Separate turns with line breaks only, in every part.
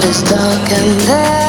is dark and there's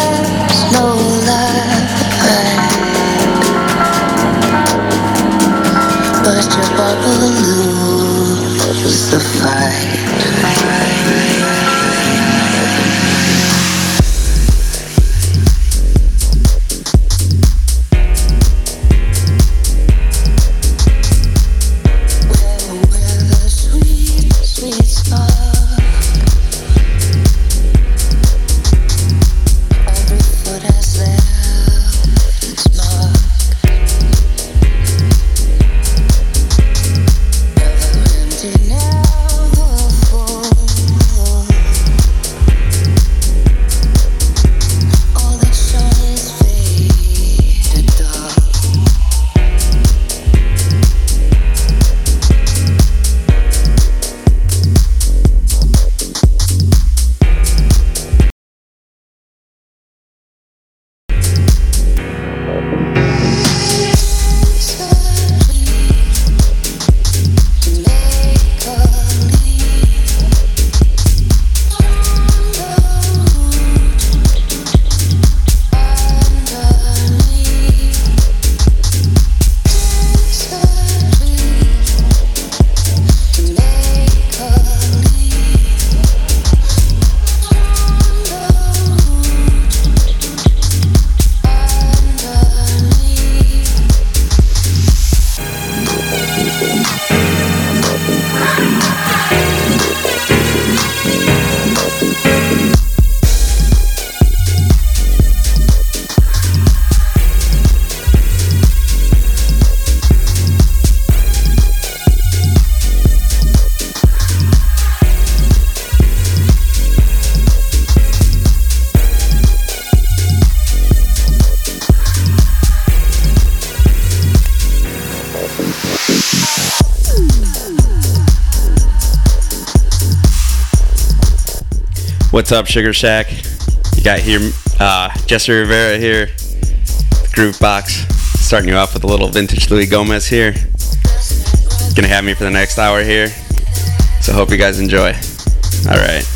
What's up, Sugar Shack? You got here, uh, Jesse Rivera here, Groove Box, starting you off with a little vintage Louis Gomez here. Gonna have me for the next hour here, so hope you guys enjoy. All right.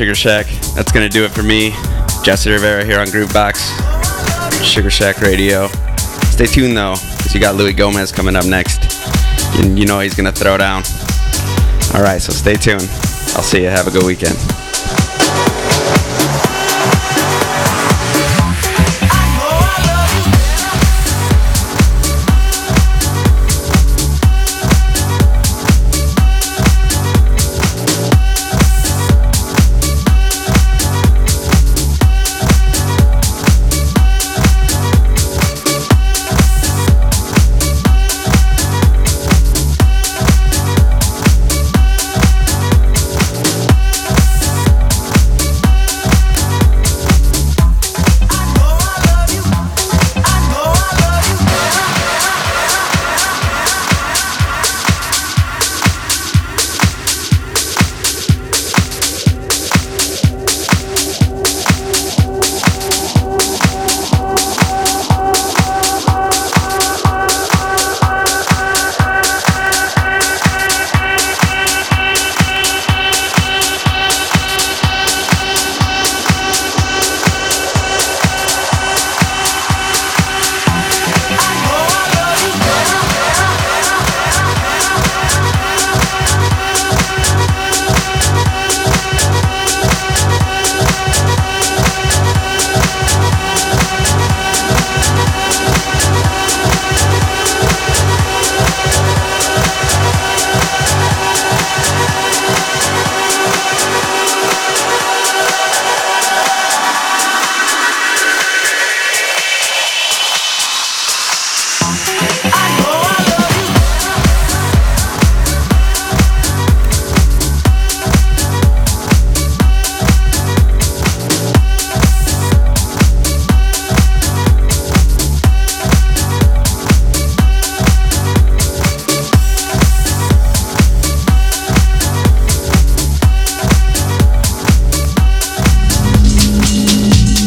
Sugar Shack. That's gonna do it for me, Jesse Rivera here on Groovebox, Sugar Shack Radio. Stay tuned though, because you got Louis Gomez coming up next. And you know he's gonna throw down. All right, so stay tuned. I'll see you. Have a good weekend.